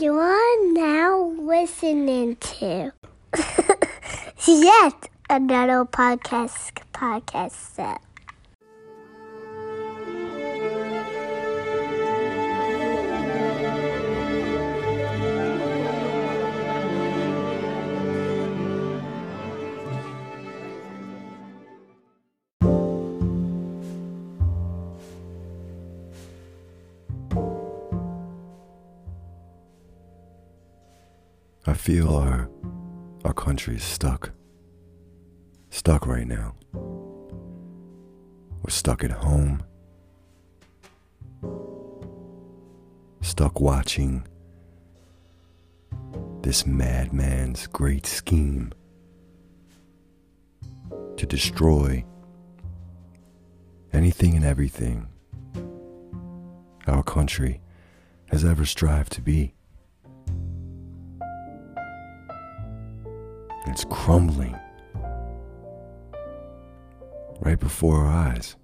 You are now listening to yet another podcast podcast set. Feel our our country is stuck. Stuck right now. We're stuck at home. Stuck watching this madman's great scheme to destroy anything and everything our country has ever strived to be. It's crumbling right before our eyes.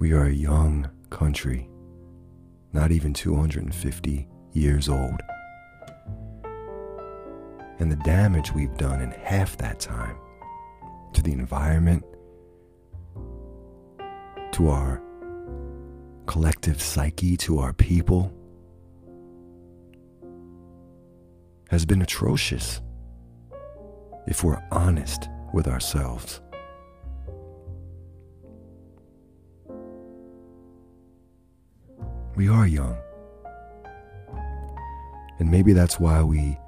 We are a young country, not even 250 years old. And the damage we've done in half that time to the environment, to our collective psyche, to our people, has been atrocious if we're honest with ourselves. We are young. And maybe that's why we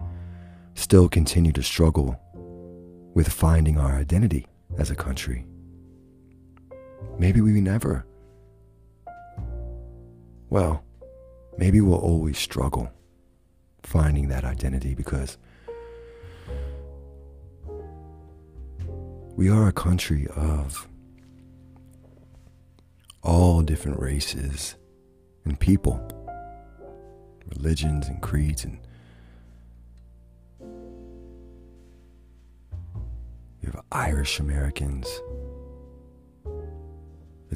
still continue to struggle with finding our identity as a country. Maybe we never. Well, maybe we'll always struggle finding that identity because we are a country of all different races and people, religions and creeds and you have Irish Americans,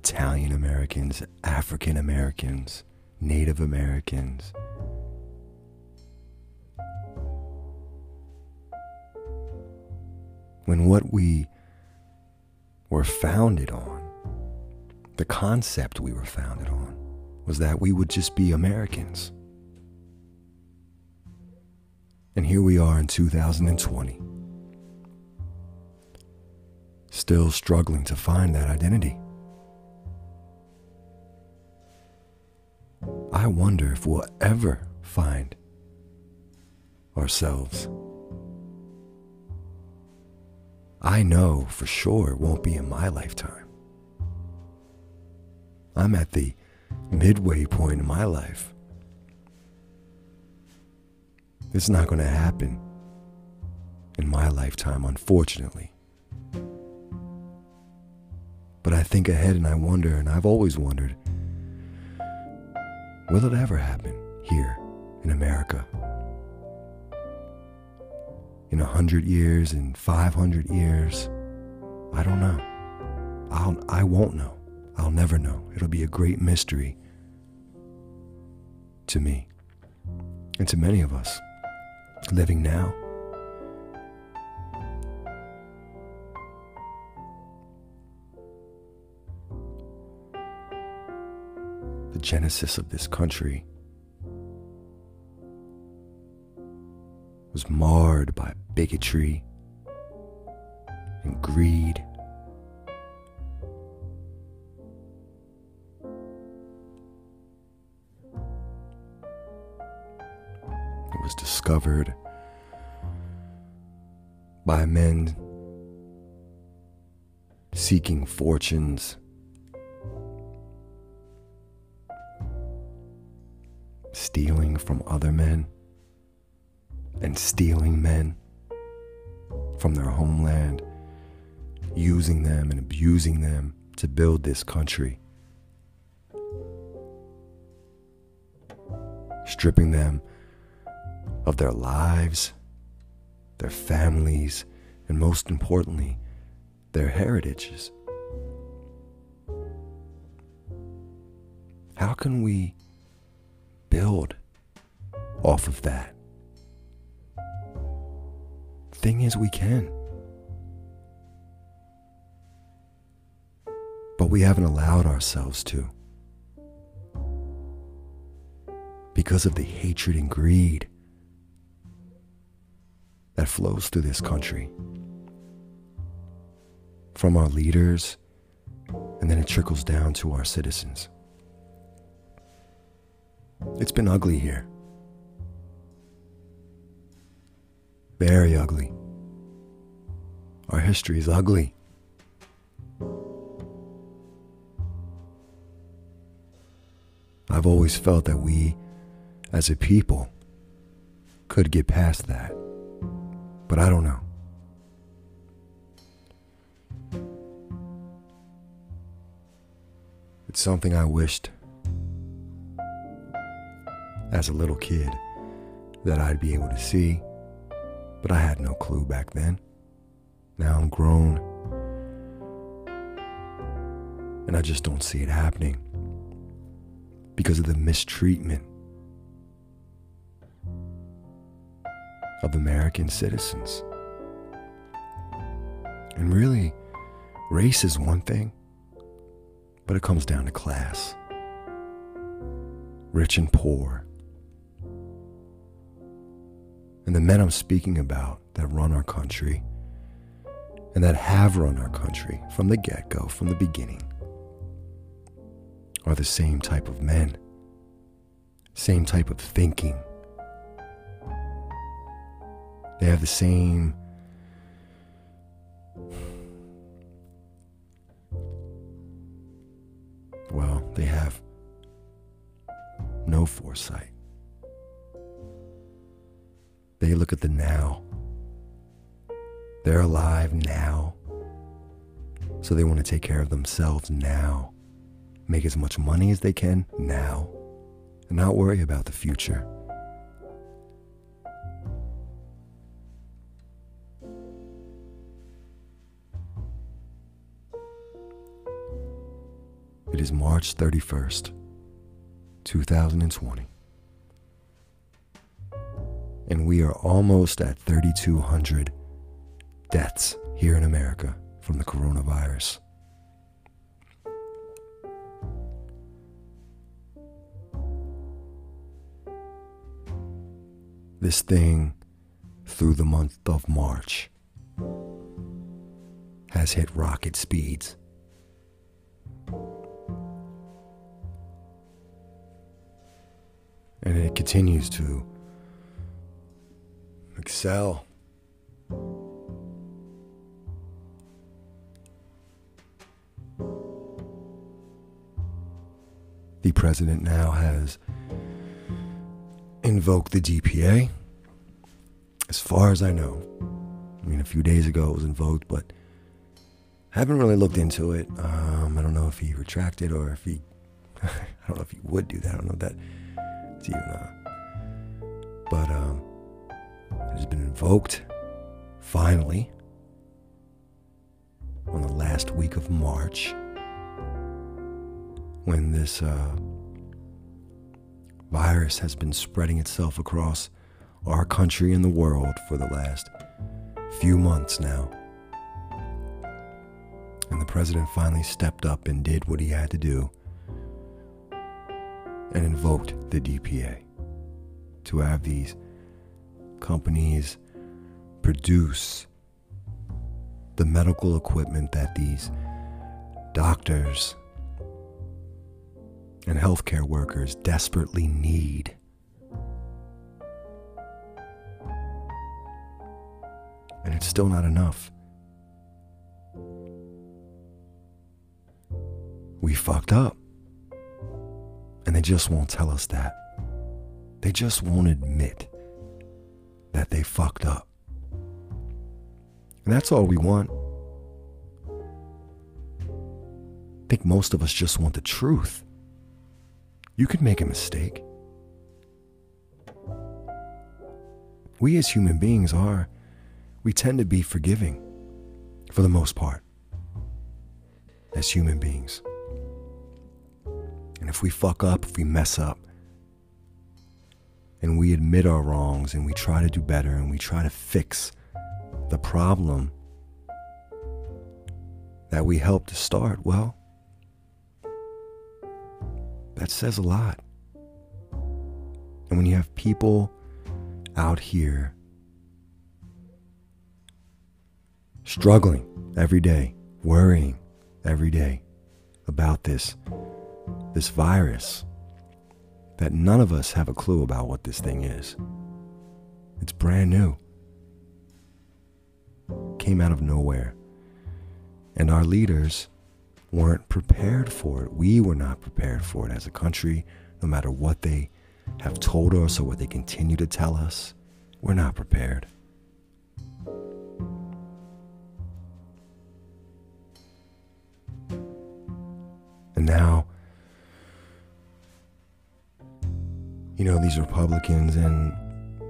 Italian Americans, African Americans, Native Americans. When what we were founded on, the concept we were founded on, was that we would just be Americans. And here we are in 2020, still struggling to find that identity. I wonder if we'll ever find ourselves. I know for sure it won't be in my lifetime. I'm at the midway point in my life. It's not going to happen in my lifetime, unfortunately. But I think ahead and I wonder, and I've always wondered will it ever happen here in America? In a hundred years, in 500 years? I don't know. I'll, I won't know. I'll never know. It'll be a great mystery to me and to many of us living now. Genesis of this country was marred by bigotry and greed. It was discovered by men seeking fortunes, stealing from other men, and stealing men from their homeland, using them and abusing them to build this country, stripping them of their lives, their families, and most importantly, their heritages. How can we build off of that? Thing is, we can. But we haven't allowed ourselves to. Because of the hatred and greed that flows through this country. From our leaders, and then it trickles down to our citizens. It's been ugly here. Very ugly. Our history is ugly. I've always felt that we, as a people, could get past that. But I don't know. It's something I wished as a little kid that I'd be able to see, but I had no clue back then. Now I'm grown, and I just don't see it happening because of the mistreatment of American citizens. And really, race is one thing, but it comes down to class rich and poor. And the men I'm speaking about that run our country and that have run our country from the get go, from the beginning, are the same type of men, same type of thinking. They have the same well, they have no foresight. They look at the now. They're alive now. So they want to take care of themselves now. Make as much money as they can now. And not worry about the future. It is March 31st, 2020. And we are almost at 3,200 deaths here in America from the coronavirus. This thing, through the month of March, has hit rocket speeds. And it continues to excel. The president now has invoked the DPA. As far as I know, I mean, a few days ago it was invoked, but haven't really looked into it. Um, I don't know if he retracted or if he, I don't know if he would do that. I don't know that it's even, uh, but um, been invoked finally on the last week of March when this uh, virus has been spreading itself across our country and the world for the last few months now. And the president finally stepped up and did what he had to do and invoked the DPA to have these companies produce the medical equipment that these doctors and healthcare workers desperately need. And it's still not enough. We fucked up. And they just won't tell us that. They just won't admit that they fucked up. And that's all we want. I think most of us just want the truth. You could make a mistake. We as human beings are, we tend to be forgiving for the most part as human beings. And if we fuck up, if we mess up, and we admit our wrongs and we try to do better and we try to fix the problem that we helped to start, well, that says a lot. And when you have people out here struggling every day, worrying every day about this this virus that none of us have a clue about what this thing is. It's brand new. Came out of nowhere. And our leaders weren't prepared for it. We were not prepared for it as a country, no matter what they have told us or what they continue to tell us. We're not prepared. And now, you know, these Republicans, and,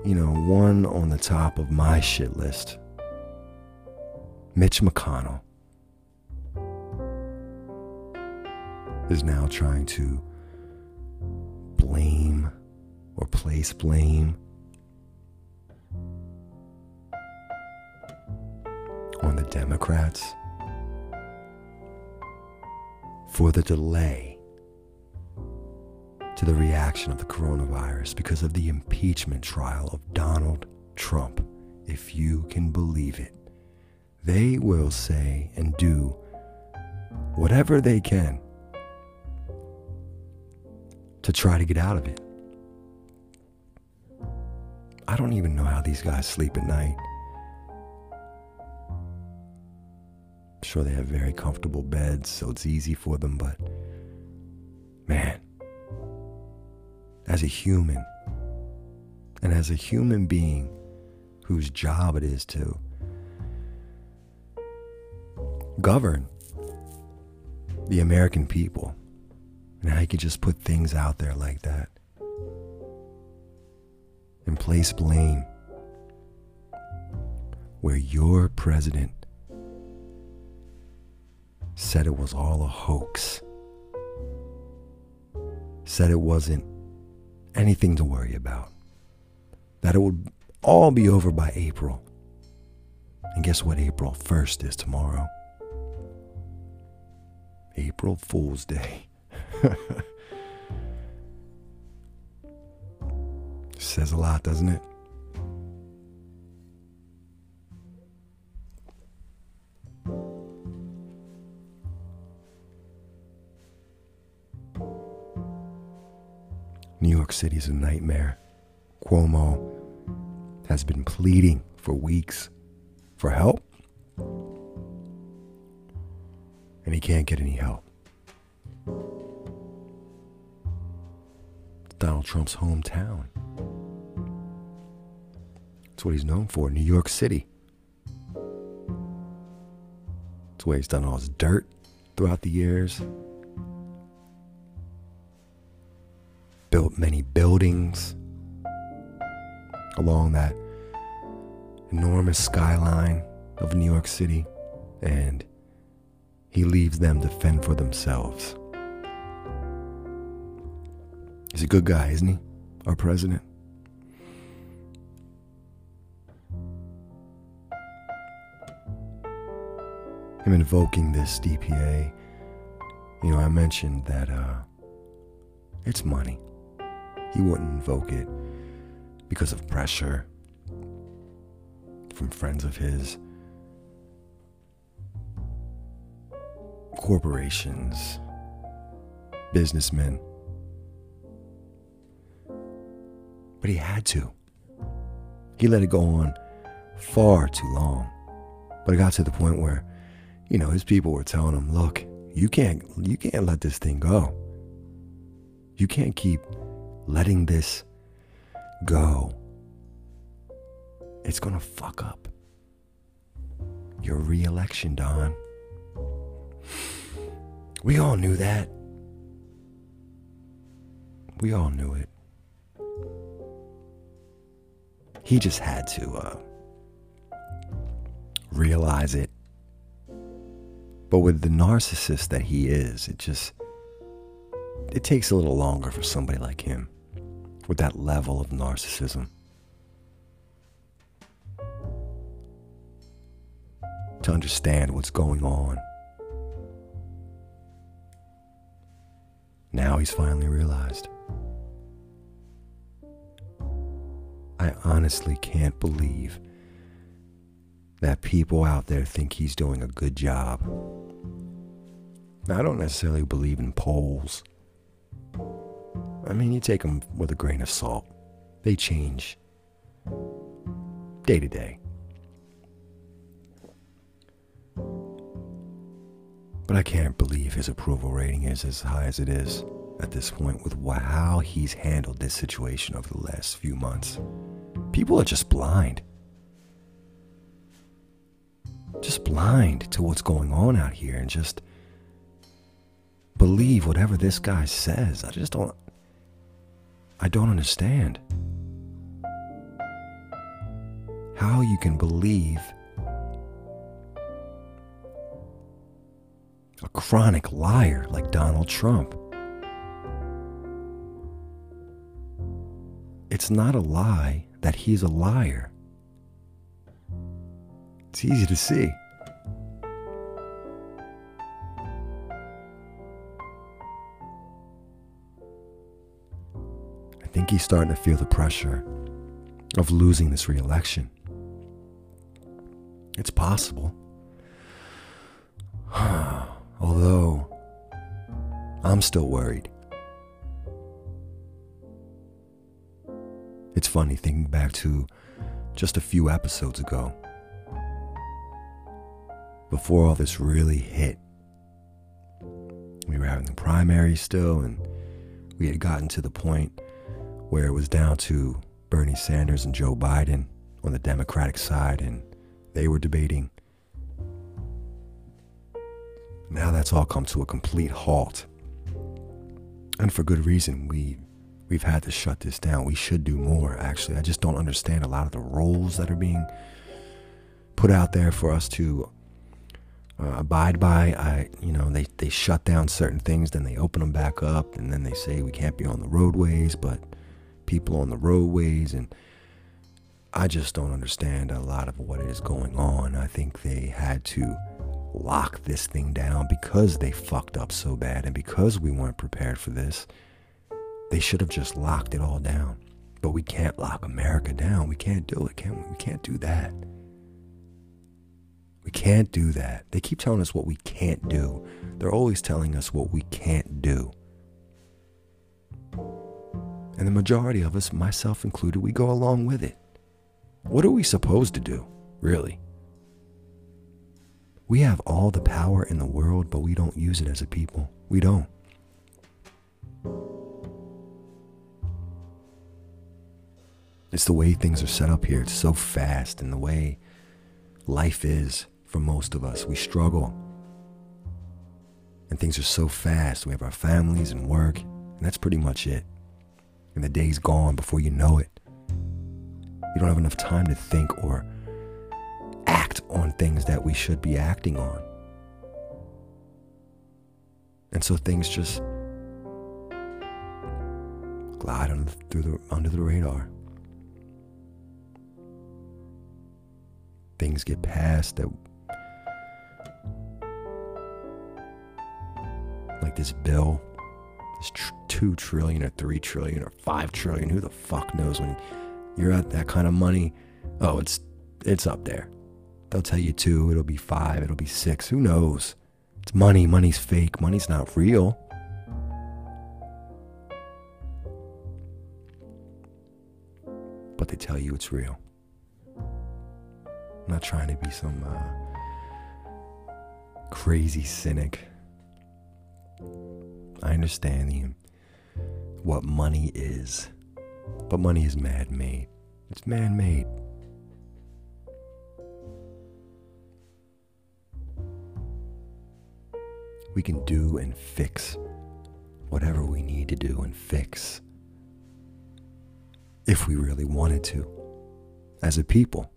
you know, one on the top of my shit list, Mitch McConnell, is now trying to blame or place blame on the Democrats for the delay to the reaction of the coronavirus because of the impeachment trial of Donald Trump, if you can believe it. They will say and do whatever they can to try to get out of it. I don't even know how these guys sleep at night. I'm sure they have very comfortable beds, so it's easy for them, but man, as a human, and as a human being whose job it is to govern the American people, and how you could just put things out there like that and place blame where your president said it was all a hoax, said it wasn't anything to worry about, that it would all be over by April. And guess what April 1st is tomorrow? April Fool's Day. Says a lot, doesn't it? New York City is a nightmare. Cuomo has been pleading for weeks for help, and he can't get any help. It's Donald Trump's hometown. That's what he's known for, New York City. That's where he's done all his dirt throughout the years. Built many buildings along that enormous skyline of New York City, and he leaves them to fend for themselves. He's a good guy, isn't he? Our president. Him invoking this DPA, you know, I mentioned that uh, it's money. He wouldn't invoke it because of pressure from friends of his, corporations, businessmen. But he had to. He let it go on far too long. But it got to the point where, you know, his people were telling him, look, you can't you can't let this thing go. You can't keep letting this go. It's gonna fuck up your re-election, Don. We all knew that. We all knew it. He just had to uh, realize it. But with the narcissist that he is, it just it takes a little longer for somebody like him with that level of narcissism. To understand what's going on. Now he's finally realized. I honestly can't believe that people out there think he's doing a good job. Now, I don't necessarily believe in polls. I mean, you take them with a grain of salt. They change day to day. But I can't believe his approval rating is as high as it is at this point with how he's handled this situation over the last few months. People are just blind just blind to what's going on out here and just believe whatever this guy says. I just don't I don't understand how you can believe a chronic liar like Donald Trump. It's not a lie that he's a liar. It's easy to see. Think he's starting to feel the pressure of losing this reelection. It's possible. Although, I'm still worried. It's funny thinking back to just a few episodes ago before all this really hit. We were having the primary still, and we had gotten to the point where it was down to Bernie Sanders and Joe Biden on the Democratic side, and they were debating. Now that's all come to a complete halt. And for good reason. We we've had to shut this down. We should do more, actually. I just don't understand a lot of the roles that are being put out there for us to uh, abide by. I, you know, they, they shut down certain things, then they open them back up, and then they say we can't be on the roadways, but people on the roadways, and I just don't understand a lot of what is going on. I think they had to lock this thing down because they fucked up so bad, and because we weren't prepared for this. They should have just locked it all down. But we can't lock America down. We can't do it, can we? We can't do that. We can't do that. They keep telling us what we can't do. They're always telling us what we can't do. And the majority of us, myself included, we go along with it. What are we supposed to do, really? We have all the power in the world, but we don't use it as a people. We don't. It's the way things are set up here. It's so fast, and the way life is for most of us. We struggle. And things are so fast. We have our families and work, and that's pretty much it. And the day's gone before you know it. You don't have enough time to think or act on things that we should be acting on. And so things just glide under, through the, under the radar. Things get passed that like this bill, this tr- two trillion or three trillion or five trillion. Who the fuck knows when you're at that kind of money? Oh, it's it's up there. They'll tell you two. It'll be five. It'll be six. Who knows? It's money. Money's fake. Money's not real. But they tell you it's real. I'm not trying to be some uh, crazy cynic I understand the, what money is, but money is man made. It's man made. We can do and fix whatever we need to do and fix if we really wanted to as a people.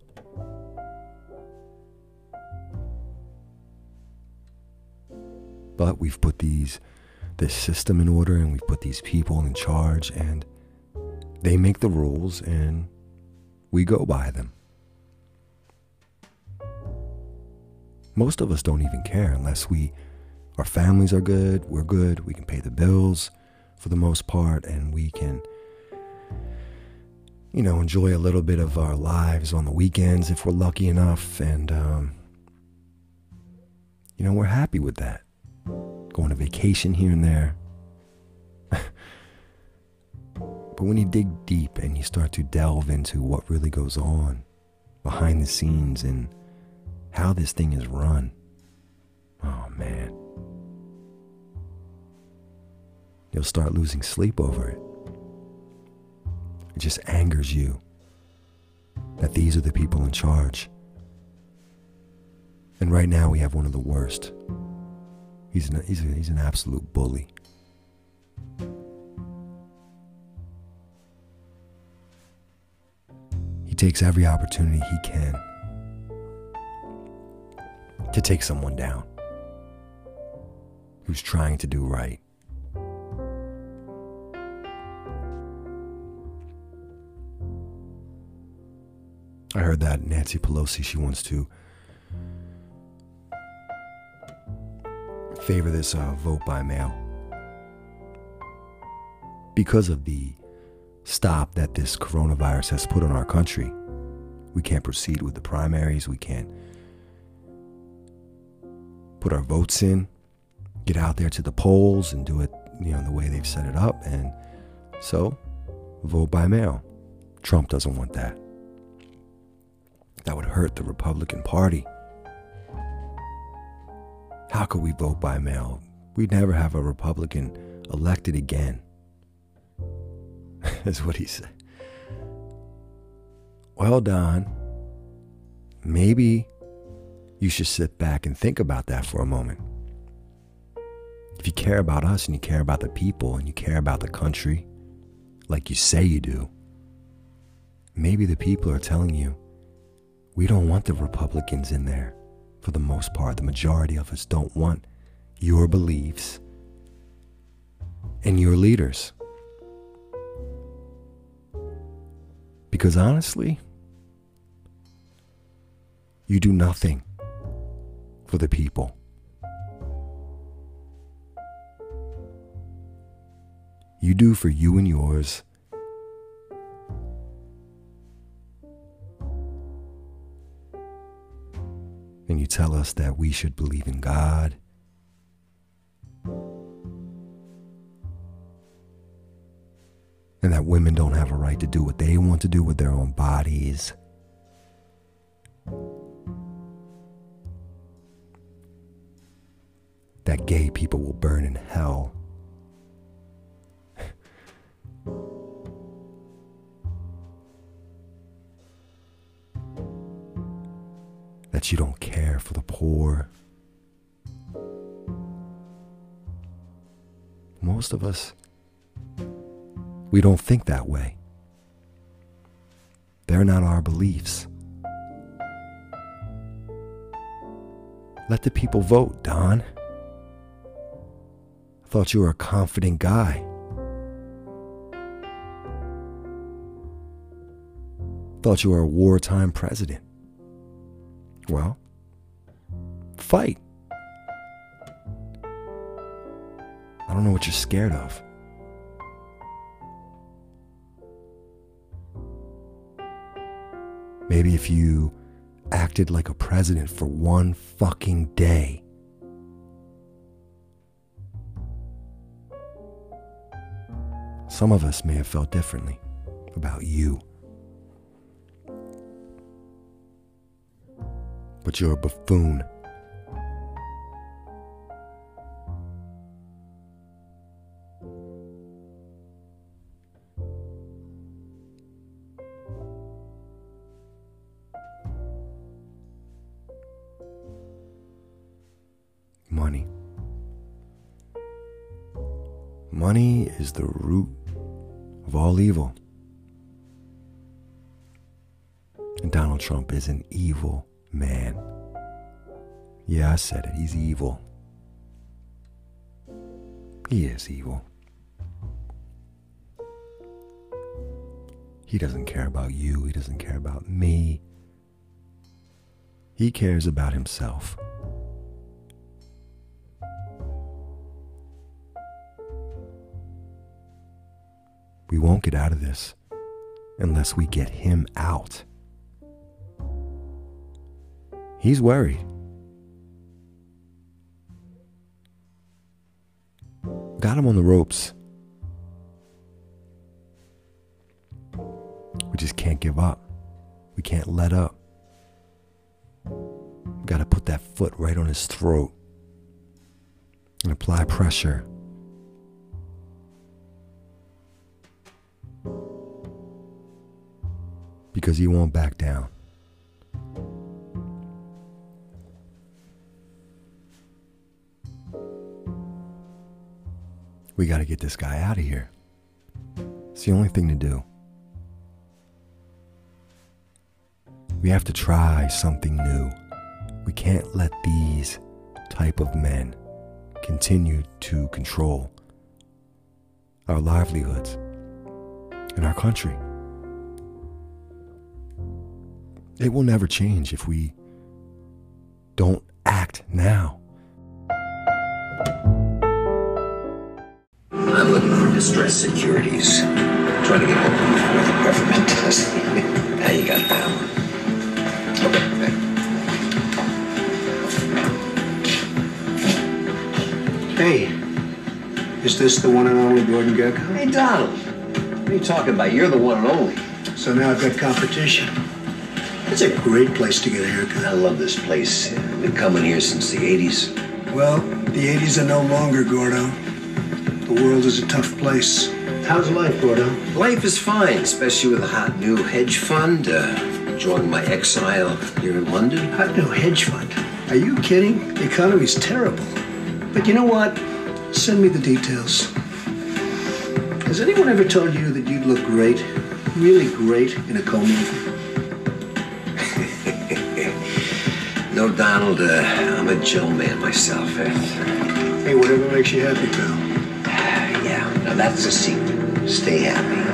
But we've put these this system in order and we've put these people in charge and they make the rules and we go by them. Most of us don't even care unless we our families are good, we're good, we can pay the bills for the most part and we can you know, enjoy a little bit of our lives on the weekends if we're lucky enough and um, you know, we're happy with that. Going to vacation here and there. but when you dig deep and you start to delve into what really goes on behind the scenes and how this thing is run, oh man. You'll start losing sleep over it. It just angers you that these are the people in charge. And right now we have one of the worst. He's an, he's, a, he's an absolute bully. He takes every opportunity he can to take someone down who's trying to do right. I heard that Nancy Pelosi, she wants to favor this uh, vote by mail because of the stop that this coronavirus has put on our country. We can't proceed with the primaries. We can't put our votes in, get out there to the polls and do it, you know, the way they've set it up. And so, vote by mail. Trump doesn't want that. That would hurt the Republican Party. How could we vote by mail? We'd never have a Republican elected again. Is what he said. Well, Don, maybe you should sit back and think about that for a moment. If you care about us and you care about the people and you care about the country, like you say you do, maybe the people are telling you, we don't want the Republicans in there for the most part. The majority of us don't want your beliefs and your leaders. Because honestly, you do nothing for the people. You do for you and yours and you tell us that we should believe in God. And that women don't have a right to do what they want to do with their own bodies. That gay people will burn in hell. That you don't care for the poor. Most of us, we don't think that way. They're not our beliefs. Let the people vote, Don. I thought you were a confident guy. Thought you were a wartime president. Well, fight. I don't know what you're scared of. Maybe if you acted like a president for one fucking day. Some of us may have felt differently about you. But you're a buffoon. Money. Money is the root of all evil. And Donald Trump is an evil man. Yeah, I said it. He's evil. He is evil. He doesn't care about you. He doesn't care about me. He cares about himself. We won't get out of this unless we get him out. He's worried. Got him on the ropes. We just can't give up. We can't let up. Got to put that foot right on his throat and apply pressure. Because he won't back down. We got to get this guy out of here. It's the only thing to do. We have to try something new. We can't let these type of men continue to control our livelihoods in our country. It will never change if we don't act now. I'm looking for distressed securities. Trying to get of what the government does. How you got that one? Hey, is this the one and only Gordon Gekko? Hey, Donald. What are you talking about? You're the one and only. So now I've got competition. It's a great place to get a haircut. I love this place. I've been coming here since the 80s. Well, the 80s are no longer, Gordo. The world is a tough place. How's life, Gordon? Life is fine, especially with a hot new hedge fund. Uh, enjoying my exile here in London. Hot new hedge fund. Are you kidding? The economy's terrible. But you know what? Send me the details. Has anyone ever told you that you'd look great, really great, in a comb over? No, Donald, uh, I'm a Joe man myself. Hey, whatever makes you happy, pal. Now that's the secret. Stay happy.